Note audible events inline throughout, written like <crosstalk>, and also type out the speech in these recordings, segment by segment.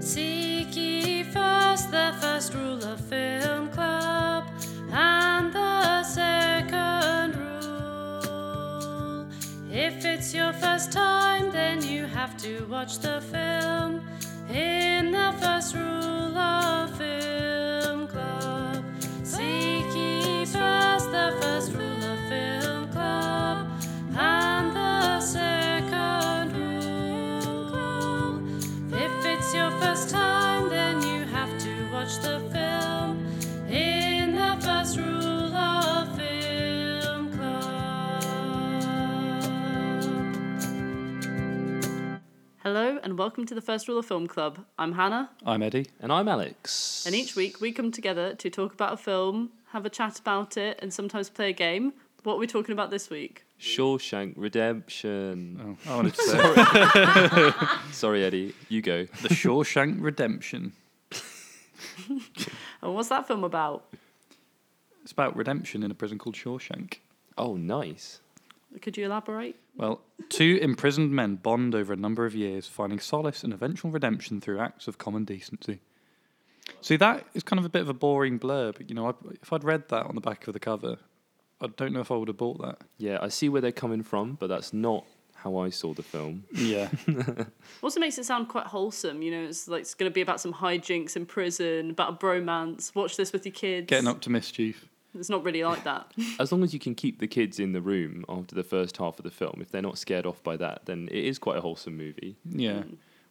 Seek ye first the first rule of Film Club and the second rule. If it's your first time, then you have to watch the film Hello and welcome to the First Rule of Film Club. I'm Hannah, I'm Eddie. And I'm Alex. and each week we come together to talk about a film, have a chat about it, and sometimes play a game. What are we talking about this week? Shawshank Redemption. Oh, I wanted to say Sorry, <laughs> Eddie. You go. The Shawshank Redemption. And what's that film about? It's about redemption in a prison called Shawshank. Oh, nice. Could you elaborate? Well, two <laughs> imprisoned men bond over a number of years, finding solace and eventual redemption through acts of common decency. See, that is kind of a bit of a boring blurb. You know, I, if I'd read that on the back of the cover, I don't know if I would have bought that. Yeah, I see where they're coming from, but that's not how I saw the film. Yeah, <laughs> Also makes it sound quite wholesome. You know, it's like it's going to be about some hijinks in prison, about a bromance. Watch this with your kids. getting up to mischief. It's not really like that. <laughs> As long as you can keep the kids in the room after the first half of the film, if they're not scared off by that, then it is quite a wholesome movie. Yeah.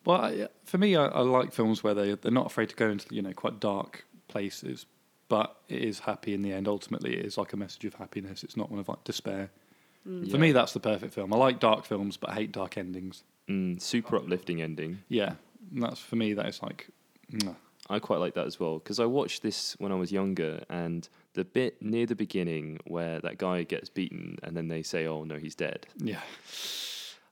Well, I, for me, I, I like films where they they're not afraid to go into you know quite dark places, but it is happy in the end. Ultimately, it is like a message of happiness. It's not one of like despair. For Yeah. me, that's the perfect film. I like dark films, but I hate dark endings. Mm, super uplifting ending. Yeah, and that's for me. That is like, mwah. I quite like that as well because I watched this when I was younger, and the bit near the beginning where that guy gets beaten and then they say, "Oh no, he's dead." yeah,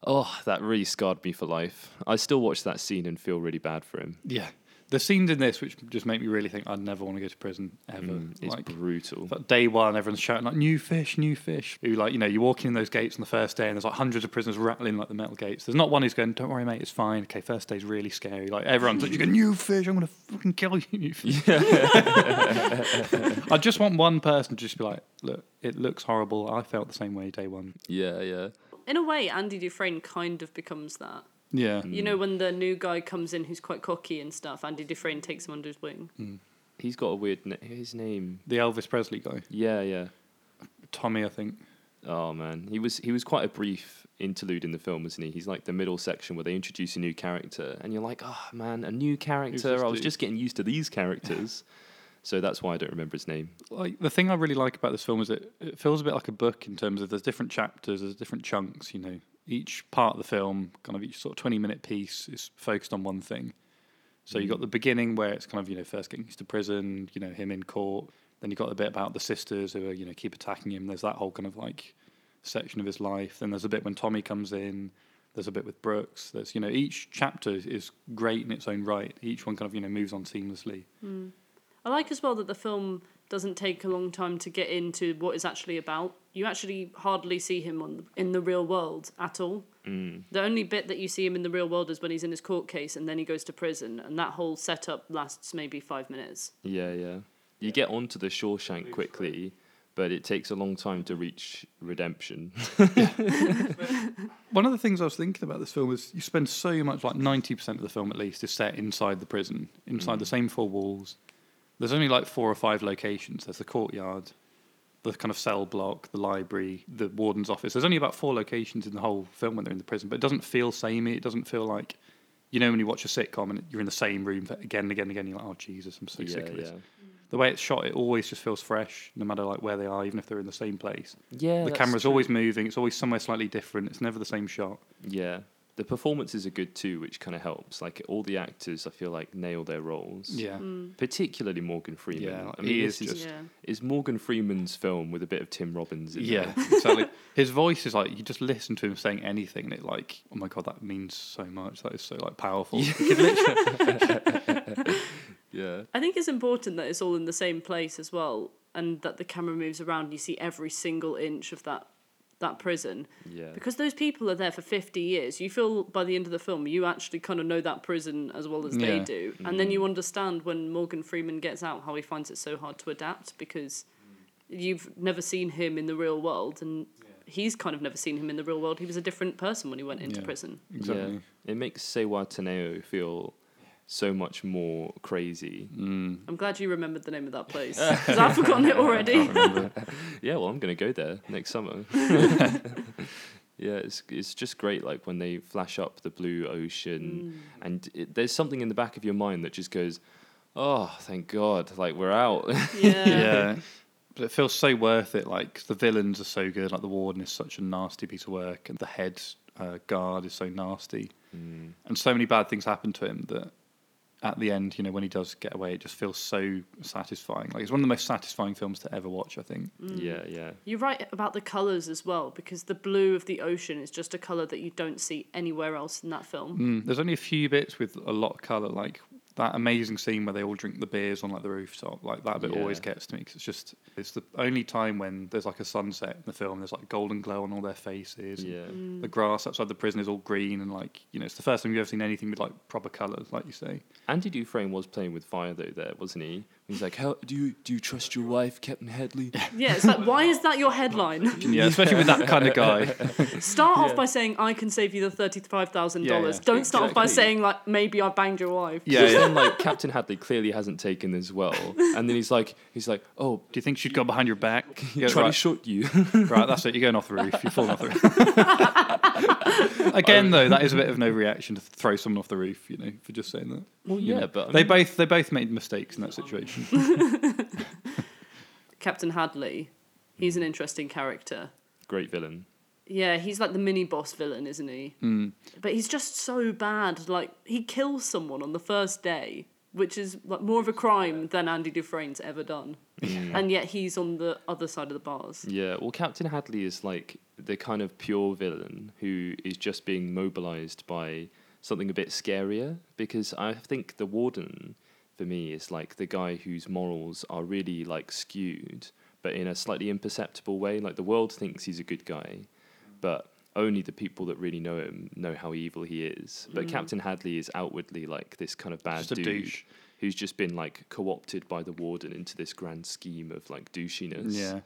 Oh, that really scarred me for life. I still watch that scene and feel really bad for him. yeah. The scenes in this which just make me really think I'd never want to go to prison ever. Mm, it's like, brutal. Like day one, everyone's shouting like "new fish, new fish." Who like you know you're walking in those gates on the first day, and there's like hundreds of prisoners rattling like the metal gates. There's not one who's going, "Don't worry, mate, it's fine." Okay, first day's really scary. Like everyone's like, "You go new fish, I'm gonna fucking kill you." New fish. <laughs> I just want one person to just be like, "Look, it looks horrible." I felt the same way day one. Yeah, yeah. In a way, Andy Dufresne kind of becomes that. Yeah, mm. You know, when the new guy comes in who's quite cocky and stuff, Andy Dufresne takes him under his wing. Mm. He's got a weird. Na- his name. the Elvis Presley guy, Yeah, yeah. Tommy, I think. Oh man, he was he was quite a brief interlude in the film, wasn't he? He's like the middle section where they introduce a new character, and you're like, oh man, a new character. this I was dude?" just getting used to these characters, <laughs> so that's why I don't remember his name. like the thing I really like about this film is it, it feels a bit like a book in terms of there's different chapters, there's different chunks. You know, each part of the film, kind of each sort of twenty minute piece, is focused on one thing. So you've got mm. the beginning where it's kind of you know first getting used to prison, you know him in court. Then you've got the bit about the sisters who are you know keep attacking him. There's that whole kind of like section of his life. Then there's a bit when Tommy comes in. There's a bit with Brooks. There's you know each chapter is great in its own right. Each one kind of you know moves on seamlessly. Mm. I like as well that the film doesn't take a long time to get into what it's actually about. You actually hardly see him on in the real world at all. Mm. The only bit that you see him in the real world is when he's in his court case and then he goes to prison, and that whole setup lasts maybe five minutes. Yeah, yeah. You get onto the Shawshank quickly, but it takes a long time to reach redemption. <laughs> <laughs> One of the things I was thinking about this film is you spend so much, like ninety percent of the film at least, is set inside the prison, inside the same four walls. There's only like four or five locations. There's the courtyard, the kind of cell block, the library, the warden's office. There's only about four locations in the whole film when they're in the prison, but it doesn't feel samey. It doesn't feel like, you know, when you watch a sitcom and you're in the same room again and again and again. You're like, oh Jesus, I'm so yeah, sick of this. yeah. The way it's shot, it always just feels fresh, no matter like where they are, even if they're in the same place. Yeah, the camera's true. always moving. It's always somewhere slightly different. It's never the same shot. Yeah. The performances are good too, which kind of helps. Like all the actors, I feel like nail their roles. Yeah. Mm. Particularly Morgan Freeman. Yeah, I mean, he is is just- Yeah. is Morgan Freeman's film with a bit of Tim Robbins. In it. Yeah, there. <laughs> exactly. His voice is like you just listen to him saying anything, and it like, oh my god, that means so much. That is so like powerful. You <laughs> yeah. I think it's important that it's all in the same place as well, and that the camera moves around. And you see every single inch of that that prison Yeah. because those people are there for 50 years you feel by the end of the film you actually kind of know that prison as well as they Yeah. do and then mm. you understand when morgan freeman gets out how he finds it so hard to adapt because you've never seen him in the real world and he's kind of never seen him in the real world he was a different person when he went into Yeah. prison Exactly. Yeah. It makes Zihuatanejo feel so much more crazy. Mm. i'm glad you remembered the name of that place <laughs> because i've forgotten it already <laughs> Yeah, well, I'm gonna go there next summer. <laughs> yeah, it's it's just great. Like when they flash up the blue ocean, and it, there's something in the back of your mind that just goes, "Oh, thank God! Like we're out." yeah. yeah. But it feels so worth it. Like the villains are so good. Like the warden is such a nasty piece of work, and the head uh, guard is so nasty. Mm. And so many bad things happen to him that at the end, you know, when he does get away, it just feels so satisfying. Like it's one of the most satisfying films to ever watch. I think. Yeah, yeah. You're right about the colours as well, because the blue of the ocean is just a colour that you don't see anywhere else in that film. Mm, there's only a few bits with a lot of color, like that amazing scene where they all drink the beers on like the rooftop. Like that bit always gets to me because it's just it's the only time when there's like a sunset in the film. There's like golden glow on all their faces. Yeah. Mm. The grass outside the prison is all green and like you know it's the first time you've ever seen anything with like proper colors, like you say. Andy Dufresne was playing with fire though, there wasn't he? He's like, "How do you do you trust your wife, Captain Hadley?" Yeah, it's like, why is that your headline? <laughs> Yeah, especially with that kind of guy. <laughs> Start off by saying, I can save you the $35,000. Yeah, yeah. Don't start off by Exactly. saying, like, maybe I banged your wife. Yeah, yeah. then like Captain Hadley clearly hasn't taken this well, and then he's like, he's like, "Oh, Do you think she'd go behind your back? <laughs> Yeah, try to right, shoot you." right, that's it. You're going off the roof. You're falling off the roof. Again, though, that is a bit of no reaction to throw someone off the roof. You know, for just saying that. well, You yeah, know, but I they mean- both they both made mistakes in that situation. <laughs> Captain Hadley, he's an interesting character. great villain. Yeah, he's like the mini boss villain, isn't he? Mm. But he's just so bad. Like, he kills someone on the first day, which is like more of a crime than Andy Dufresne's ever done. And yet he's on the other side of the bars. Yeah, well, Captain Hadley is like the kind of pure villain who is just being mobilized by something a bit scarier. Because I think the warden, for me, is like the guy whose morals are really like skewed, but in a slightly imperceptible way. Like the world thinks he's a good guy, but only the people that really know him know how evil he is. But hmm. Captain Hadley is outwardly like this kind of bad Just dude douche. who's just been like co-opted by the warden into this grand scheme of like douchiness. Yeah,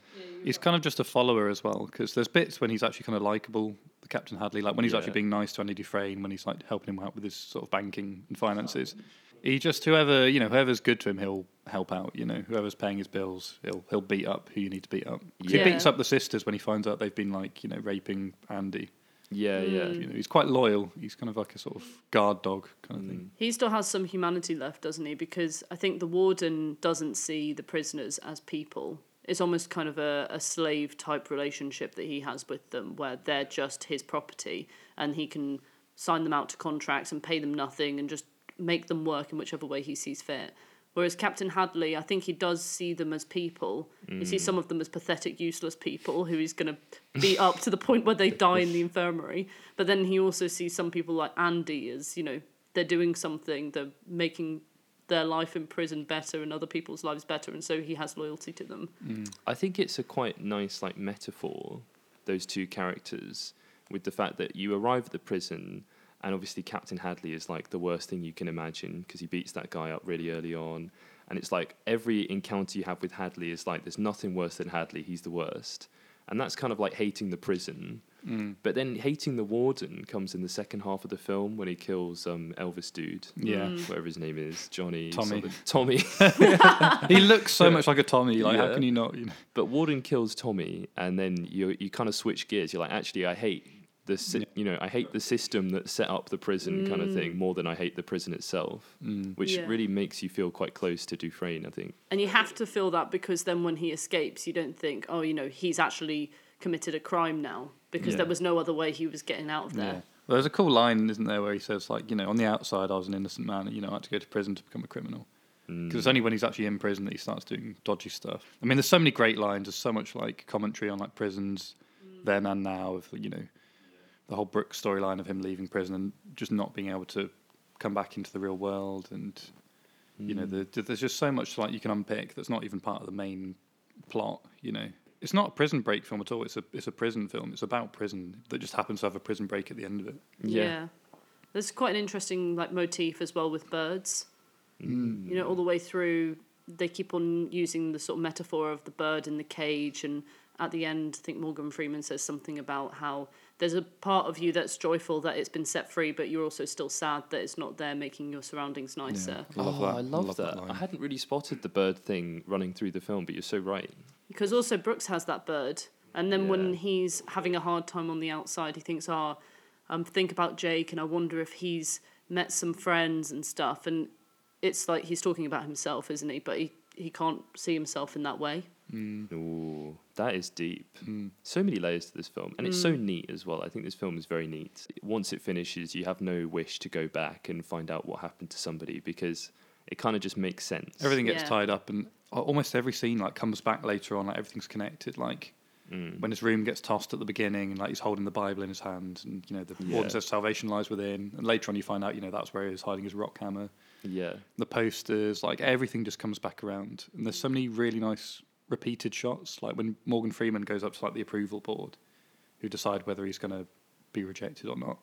he's kind of just a follower as well because there's bits when he's actually kind of likable, the Captain Hadley, like when he's Yeah. actually being nice to Andy Dufresne, when he's like helping him out with his sort of banking and finances. He just whoever you know whoever's good to him, he'll help out. You know whoever's paying his bills, he'll he'll beat up who you need to beat up. Yeah. He beats up the sisters when he finds out they've been like you know raping Andy. Yeah, yeah. Hmm. You know he's quite loyal. He's kind of like a sort of guard dog kind of thing. Hmm. He still has some humanity left, doesn't he? Because I think the warden doesn't see the prisoners as people. It's almost kind of a, a slave type relationship that he has with them, where they're just his property and he can sign them out to contracts and pay them nothing and just make them work in whichever way he sees fit. Whereas Captain Hadley, I think he does see them as people. He sees mm. some of them as pathetic, useless people who he's going to beat up to the point where they <laughs> die in the infirmary. But then he also sees some people like Andy as, you know, they're doing something, they're making their life in prison better and other people's lives better, and so he has loyalty to them. Mm. I think it's a quite nice like metaphor, those two characters, with the fact that you arrive at the prison and obviously Captain Hadley is like the worst thing you can imagine because he beats that guy up really early on. And it's like every encounter you have with Hadley is like there's nothing worse than Hadley, he's the worst. And that's kind of like hating the prison. Mm. But then hating the warden comes in the second half of the film when he kills um, Elvis dude. Yeah. Whatever his name is, Johnny. Tommy. something- Tommy. <laughs> he looks so much like a Tommy. Like how can you not? You know? But Warden kills Tommy, and then you you kind of switch gears. You're like, actually, I hate the si- Yeah. you know I hate the system that set up the prison kind of thing mm. more than I hate the prison itself, Mm. which Yeah. really makes you feel quite close to Dufresne. I think. And you have to feel that because then when he escapes, you don't think, oh, you know, he's actually committed a crime now because Yeah. there was no other way he was getting out of there. Yeah. Well, there's a cool line, isn't there, where he says, like, you know, on the outside, I was an innocent man, and, you know, I had to go to prison to become a criminal. Mm. Because it's only when he's actually in prison that he starts doing dodgy stuff. I mean, there's so many great lines. There's so much, like, commentary on, like, prisons mm. then and now, of, you know, the whole Brooke storyline of him leaving prison and just not being able to come back into the real world. And, you know, hmm. the, there's just so much, like, you can unpick that's not even part of the main plot, you know. It's not a prison break film at all. It's a it's a prison film. It's about prison that just happens to have a prison break at the end of it. Yeah. There's quite an interesting like motif as well with birds. Hmm. You know, all the way through, they keep on using the sort of metaphor of the bird in the cage, and at the end, I think Morgan Freeman says something about how there's a part of you that's joyful that it's been set free, but you're also still sad that it's not there, making your surroundings nicer. I love oh, that. I love, that. line. I hadn't really spotted the bird thing running through the film, but you're so right. Because also Brooks has that bird, and then when he's having a hard time on the outside, he thinks, "Ah, um, think about Jake, and I wonder if he's met some friends and stuff." And it's like he's talking about himself, isn't he? But he he can't see himself in that way. Mm. Ooh, that is deep. Hmm. So many layers to this film, and it's so mm. neat as well. I think this film is very neat. Once it finishes, you have no wish to go back and find out what happened to somebody because it kind of just makes sense. Everything gets Yeah. tied up, and almost every scene like comes back later on. Like everything's connected. Like Mm. when his room gets tossed at the beginning, and like he's holding the Bible in his hand, and you know the Yeah. warden says salvation lies within. And later on, you find out you know that's where he's hiding his rock hammer. Yeah, The posters, like everything, just comes back around. And there's so many really nice repeated shots, like when Morgan Freeman goes up to like the approval board, who decide whether he's going to be rejected or not.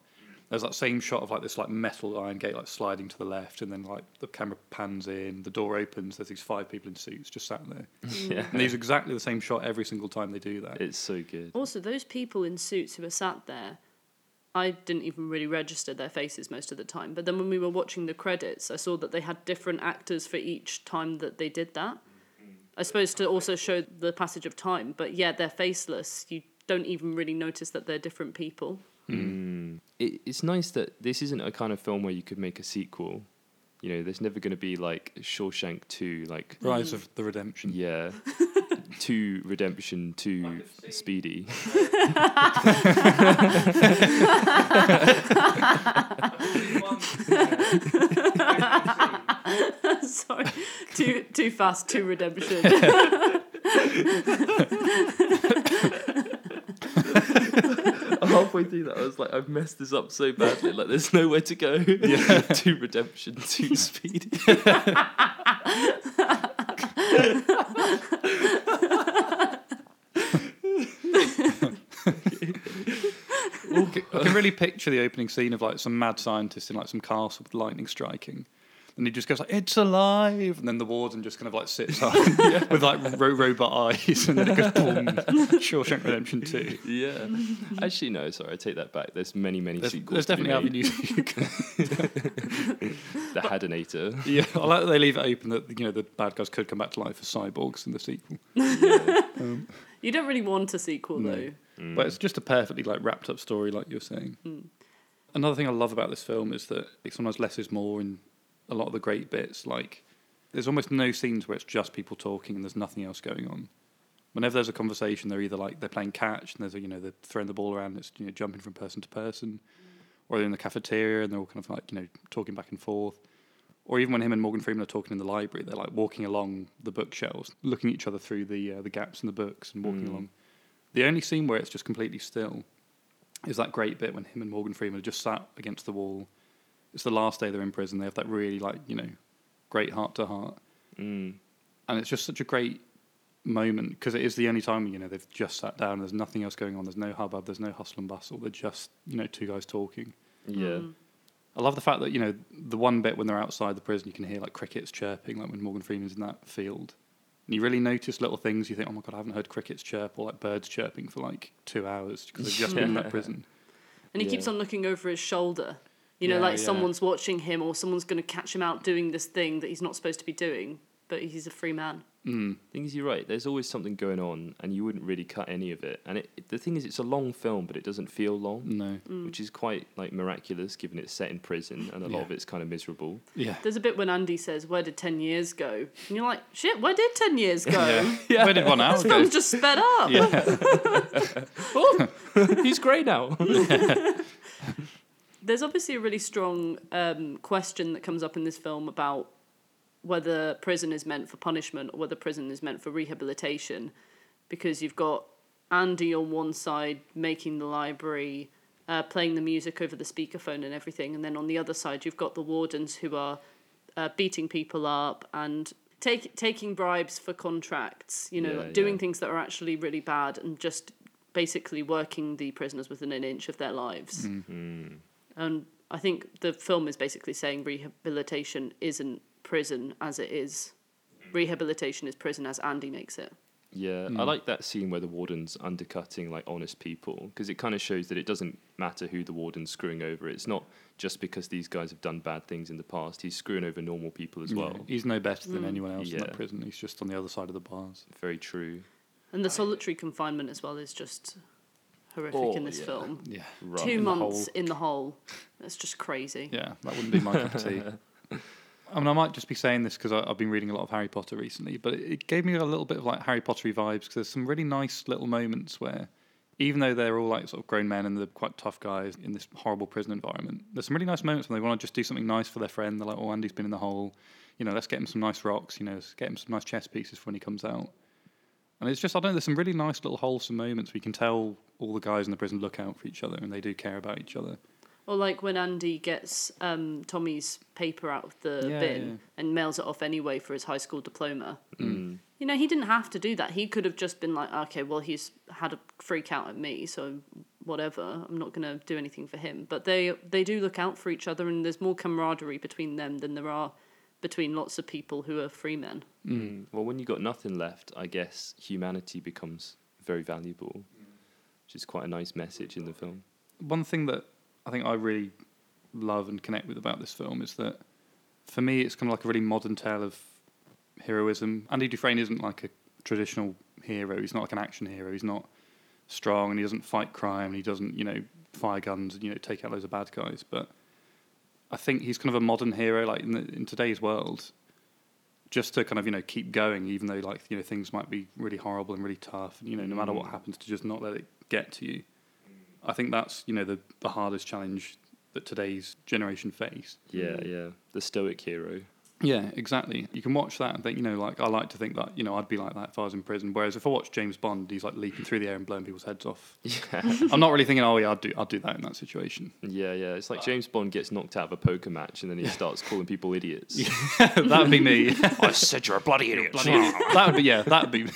There's that same shot of like this like metal iron gate like sliding to the left, and then like the camera pans in, the door opens. There's these five people in suits just sat there, yeah. and they use exactly the same shot every single time they do that. It's so good. Also, those people in suits who are sat there, I didn't even really register their faces most of the time. But then when we were watching the credits, I saw that they had different actors for each time that they did that. I suppose to also show the passage of time. But yeah, they're faceless. You don't even really notice that they're different people. Mm. It, it's nice that this isn't a kind of film where you could make a sequel. You know, there's never going to be like Shawshank 2, like, Rise of the Redemption. yeah, <laughs> 2 Redemption, 2 Speedy. <laughs> Sorry, too too fast, too redemption. <laughs> Halfway through that, I was like, I've messed this up so badly. Like, there's nowhere to go. Yeah. <laughs> 2 Redemption, 2 <laughs> Speedy. I can really picture the opening scene of like some mad scientist in like some castle with lightning striking. And he just goes like, "It's alive!" And then the warden just kind of like sits up <laughs> with like ro- robot eyes, and then it goes boom. <laughs> Shawshank Redemption two. yeah. Actually, no, sorry, I take that back. There's many, many There's, sequels. there's definitely made. avenues. you can- <laughs> The Haddinator. yeah, I like that they leave it open that you know the bad guys could come back to life as cyborgs in the sequel. Um, you don't really want a sequel No. though. Mm. But it's just a perfectly like wrapped up story, like you're saying. Mm. Another thing I love about this film is that like, sometimes less is more in a lot of the great bits. Like there's almost no scenes where it's just people talking and there's nothing else going on. Whenever there's a conversation, they're either like they're playing catch and there's a, you know they're throwing the ball around, and it's you know jumping from person to person, or they're in the cafeteria and they're all kind of like you know talking back and forth. Or even when him and Morgan Freeman are talking in the library, they're like walking along the bookshelves, looking at each other through the uh, the gaps in the books and walking Mm. along. The only scene where it's just completely still is that great bit when him and Morgan Freeman are just sat against the wall. It's the last day they're in prison. They have that really like you know great heart to heart, Mm. and it's just such a great moment because it is the only time you know they've just sat down. There's nothing else going on. There's no hubbub. There's no hustle and bustle. They're just you know two guys talking. Yeah. I love the fact that you know the one bit when they're outside the prison, you can hear like crickets chirping, like when Morgan Freeman's in that field. And you really notice little things. You think, oh my god, I haven't heard crickets chirp or like birds chirping for like two hours because they've just <laughs> been in that prison. And he Yeah. keeps on looking over his shoulder. You know, Yeah, like yeah. someone's watching him or someone's going to catch him out doing this thing that he's not supposed to be doing, but he's a free man. Mm. Thing is, you're right. There's always something going on, and you wouldn't really cut any of it. And it, the thing is, it's a long film, but it doesn't feel long, No. which is quite like miraculous, given it's set in prison and a lot of it's kind of miserable. Yeah. There's a bit when Andy says, Where did 10 years go? And you're like, Shit, where did 10 years go? Yeah. <laughs> Where did one hour This go? film just sped up. Yeah. <laughs> <laughs> oh, He's grey now. There's obviously a really strong um, question that comes up in this film about whether prison is meant for punishment or whether prison is meant for rehabilitation, because you've got Andy on one side making the library, uh, playing the music over the speakerphone and everything, and then on the other side you've got the wardens who are uh, beating people up and take, taking bribes for contracts, you know, Yeah, like doing yeah. things that are actually really bad and just basically working the prisoners within an inch of their lives. Mm. And I think the film is basically saying rehabilitation isn't prison as it is. Rehabilitation is prison as Andy makes it. Yeah, I hmm. like that scene where the warden's undercutting like honest people because it kind of shows that it doesn't matter who the warden's screwing over. It's not just because these guys have done bad things in the past. He's screwing over normal people as Yeah, well. he's no better than hmm. anyone else in that prison. He's just on the other side of the bars. Very true. And the solitary confinement as well is just horrific Oh, in this yeah. film. Yeah, Right. Two in months hole. in the hole. That's just crazy. yeah, that wouldn't be my cup of tea. <laughs> I mean, I might just be saying this because I've been reading a lot of Harry Potter recently, but it, it gave me a little bit of like Harry Pottery vibes because there's some really nice little moments where, even though they're all like sort of grown men and they're quite tough guys in this horrible prison environment, there's some really nice moments when they want to just do something nice for their friend. They're like, "Oh, Andy's been in the hole, you know, let's get him some nice rocks, you know, let's get him some nice chess pieces for when he comes out." And it's just I don't know, there's some really nice little wholesome moments where you can tell all the guys in the prison look out for each other and they do care about each other. Or like when Andy gets um, Tommy's paper out of the Yeah, bin yeah. and mails it off anyway for his high school diploma. Mm. You know, he didn't have to do that. He could have just been like, okay, well, he's had a freak out at me, so whatever. I'm not going to do anything for him. But they they do look out for each other, and there's more camaraderie between them than there are between lots of people who are free men. Mm. Well, when you've got nothing left, I guess humanity becomes very valuable, which is quite a nice message in the film. one thing that I think I really love and connect with about this film is that for me it's kind of like a really modern tale of heroism. Andy Dufresne isn't like a traditional hero. He's not like an action hero. He's not strong and he doesn't fight crime and he doesn't, you know, fire guns and you know take out loads of bad guys. But I think he's kind of a modern hero, like in the, in today's world, just to kind of you know keep going, even though like you know things might be really horrible and really tough, and you know no matter what Mm. happens, to just not let it get to you. I think that's you know the the hardest challenge that today's generation face. Yeah, yeah. The stoic hero. Yeah, exactly. You can watch that and think, you know, like I like to think that, you know, I'd be like that if I was in prison. Whereas if I watch James Bond, he's like leaping through the air and blowing people's heads off. <laughs> Yeah, I'm not really thinking, oh yeah, I'd do, I'd do that in that situation. yeah, yeah. It's like uh, James Bond gets knocked out of a poker match and then he starts calling people idiots. <laughs> That'd be me. <laughs> I said you're a bloody idiot. that would be yeah, that'd be.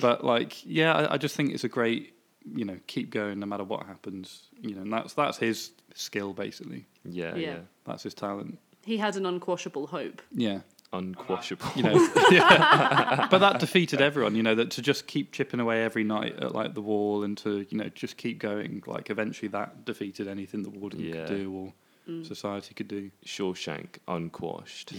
but like, yeah, I, I just think it's a great, you know, keep going no matter what happens. You know, and that's that's his skill basically. Yeah, Yeah. yeah. That's his talent. He had an unquashable hope. Yeah. Unquashable. you know. <laughs> yeah. <laughs> But that defeated everyone, you know, that to just keep chipping away every night at like the wall and to, you know, just keep going, like eventually that defeated anything the warden Yeah. could do or mm. society could do. Shawshank unquashed.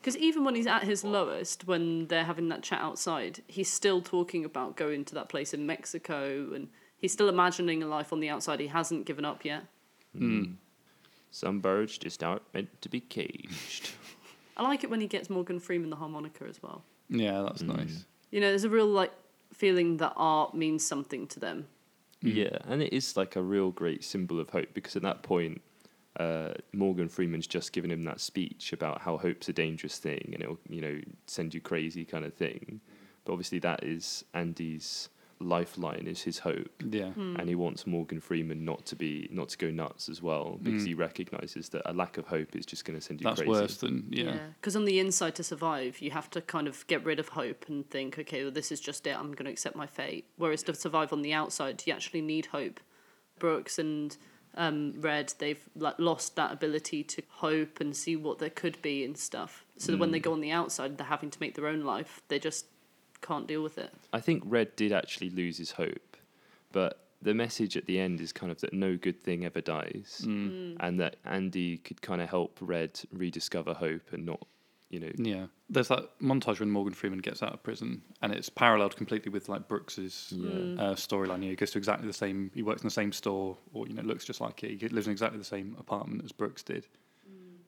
Because even when he's at his lowest, when they're having that chat outside, he's still talking about going to that place in Mexico and he's still imagining a life on the outside. He hasn't given up yet. Hmm. Hmm. Some birds just aren't meant to be caged. <laughs> I like it when he gets Morgan Freeman the harmonica as well. Yeah, that's nice. You know, there's a real like feeling that art means something to them. Yeah, and it is like a real great symbol of hope because at that point, uh, Morgan Freeman's just given him that speech about how hope's a dangerous thing and it'll, you know, send you crazy kind of thing. But obviously, that is Andy's lifeline, is his hope. Yeah. Hmm. and he wants Morgan Freeman not to be not to go nuts as well hmm. because he recognizes that a lack of hope is just going to send you That's crazy. worse than yeah. Because on the inside, to survive, you have to kind of get rid of hope and think, okay, well, this is just it. I'm going to accept my fate. Whereas to survive on the outside, you actually need hope. Brooks and um, Red, they've like lost that ability to hope and see what there could be and stuff. So that when they hmm. go on the outside, they're having to make their own life. They just can't deal with it. I think Red did actually lose his hope, but the message at the end is kind of that no good thing ever dies, Mm. and that Andy could kind of help Red rediscover hope and not, you know, Yeah. There's that montage when Morgan Freeman gets out of prison and it's paralleled completely with like Brooks's yeah, uh, storyline. He goes to exactly the same. He works in the same store, or you know, looks just like it. He lives in exactly the same apartment as Brooks did.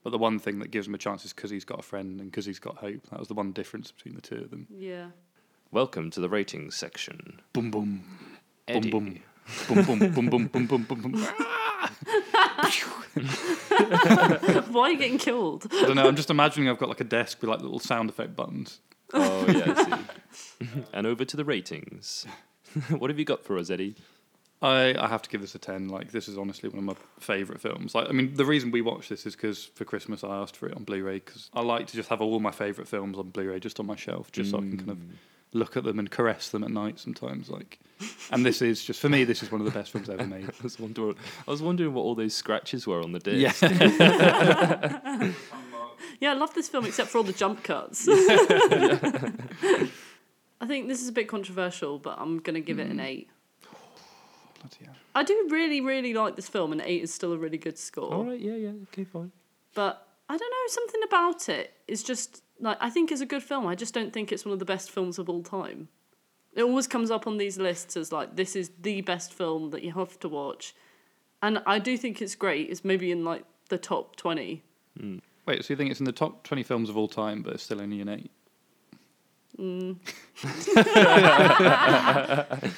But the one thing that gives him a chance is because he's got a friend and because he's got hope. That was the one difference between the two of them. Yeah. Welcome to the ratings section. Boom, boom, Eddie. boom, boom, boom, boom, boom, boom, boom, boom, boom. <laughs> Why are you getting killed? I don't know. I'm just imagining I've got like a desk with like little sound effect buttons. Oh yeah, I see. <laughs> and over to the ratings. <laughs> what have you got for us, Eddie? I, I have to give this a 10. Like, this is honestly one of my favourite films. Like, I mean, the reason we watch this is because for Christmas I asked for it on Blu ray because I like to just have all my favourite films on Blu ray just on my shelf, just so I can kind of Mm. Look at them and caress them at night sometimes. Like, and this is just, for me, this is one of the best films ever made. <laughs> I was wondering, I was wondering what all those scratches were on the disc. Yeah. <laughs> Yeah, I love this film except for all the jump cuts. <laughs> I think this is a bit controversial, but I'm going to give it Mm. an 8. <sighs> I do really, really like this film, and 8 is still a really good score. All right, yeah, yeah, okay, fine. But I don't know, something about it is just like I think it's a good film. I just don't think it's one of the best films of all time. It always comes up on these lists as like this is the best film that you have to watch. And I do think it's great. It's maybe in like the top 20. Hmm. Wait, so you think it's in the top 20 films of all time, but it's still only an 8? Hmm. <laughs>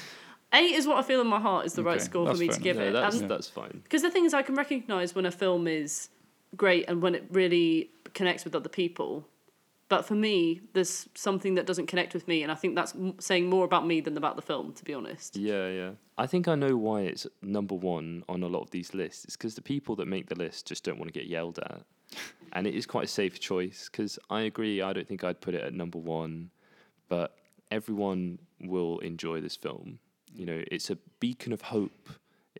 Eight is what I feel in my heart is the right Okay, score for me fair to give No, it. that's, And- that's fine. Because the thing is, I can recognize when a film is great and when it really connects with other people. But for me, there's something that doesn't connect with me, and I think that's m- saying more about me than about the film, to be honest. Yeah, yeah. I think I know why it's number one on a lot of these lists. It's because the people that make the list just don't want to get yelled at. <laughs> and it is quite a safe choice because I agree, I don't think I'd put it at number one, but everyone will enjoy this film. You know, it's a beacon of hope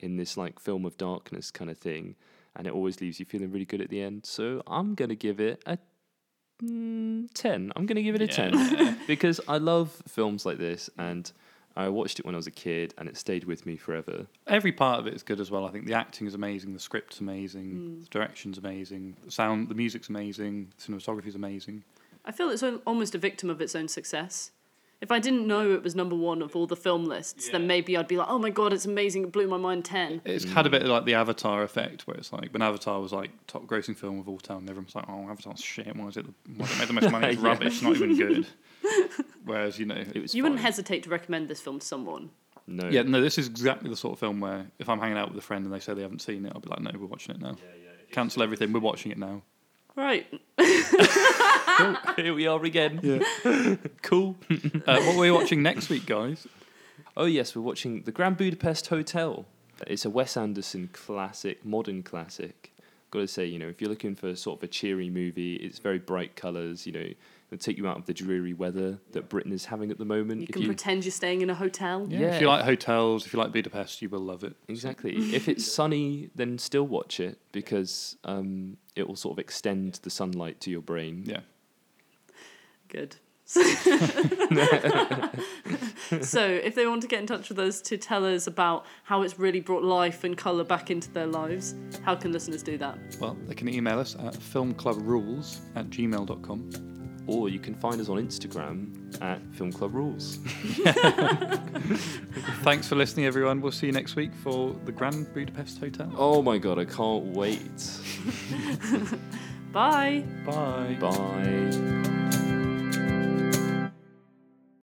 in this like film of darkness kind of thing. And it always leaves you feeling really good at the end. So I'm going to give it a mm, 10. I'm going to give it a 10 <laughs> because I love films like this and I watched it when I was a kid and it stayed with me forever. Every part of it is good as well. I think the acting is amazing, the script's amazing, the direction's amazing, the sound, the music's amazing, the cinematography is amazing. I feel it's almost a victim of its own success. If I didn't know it was number one of all the film lists, then maybe I'd be like, oh my god, it's amazing, it blew my mind 10. It's mm. had a bit of like the Avatar effect, where it's like when Avatar was like top grossing film of all time, everyone's like, "Oh, Avatar's shit. Why is it? The, why does it make the most money? It's <laughs> Yeah. rubbish. It's not even good." <laughs> Whereas you know, It was You wouldn't hesitate to recommend this film to someone. No. yeah, no, this is exactly the sort of film where if I'm hanging out with a friend and they say they haven't seen it, I'll be like, "No, we're watching it now. Cancel everything. We're watching it now." Right. Cool. <laughs> <laughs> Here we are again. <laughs> cool. Uh, what are we watching next week, guys? Oh yes, we're watching the Grand Budapest Hotel. It's a Wes Anderson classic, modern classic. Got to say, you know, if you're looking for sort of a cheery movie, it's very bright colours. You know, it'll take you out of the dreary weather that Britain is having at the moment. You if can pretend you're staying in a hotel. Yeah. Yeah. If you like hotels, if you like Budapest, you will love it. Exactly. if it's sunny, then still watch it because um, it will sort of extend the sunlight to your brain. Yeah. Good. <laughs> so, if they want to get in touch with us to tell us about how it's really brought life and colour back into their lives, how can listeners do that? Well, they can email us at filmclubrules at gmail.com. Or you can find us on Instagram at Film Club Rules. <laughs> <laughs> Thanks for listening, everyone. We'll see you next week for the Grand Budapest Hotel. Oh my god, I can't wait. <laughs> Bye. Bye. Bye.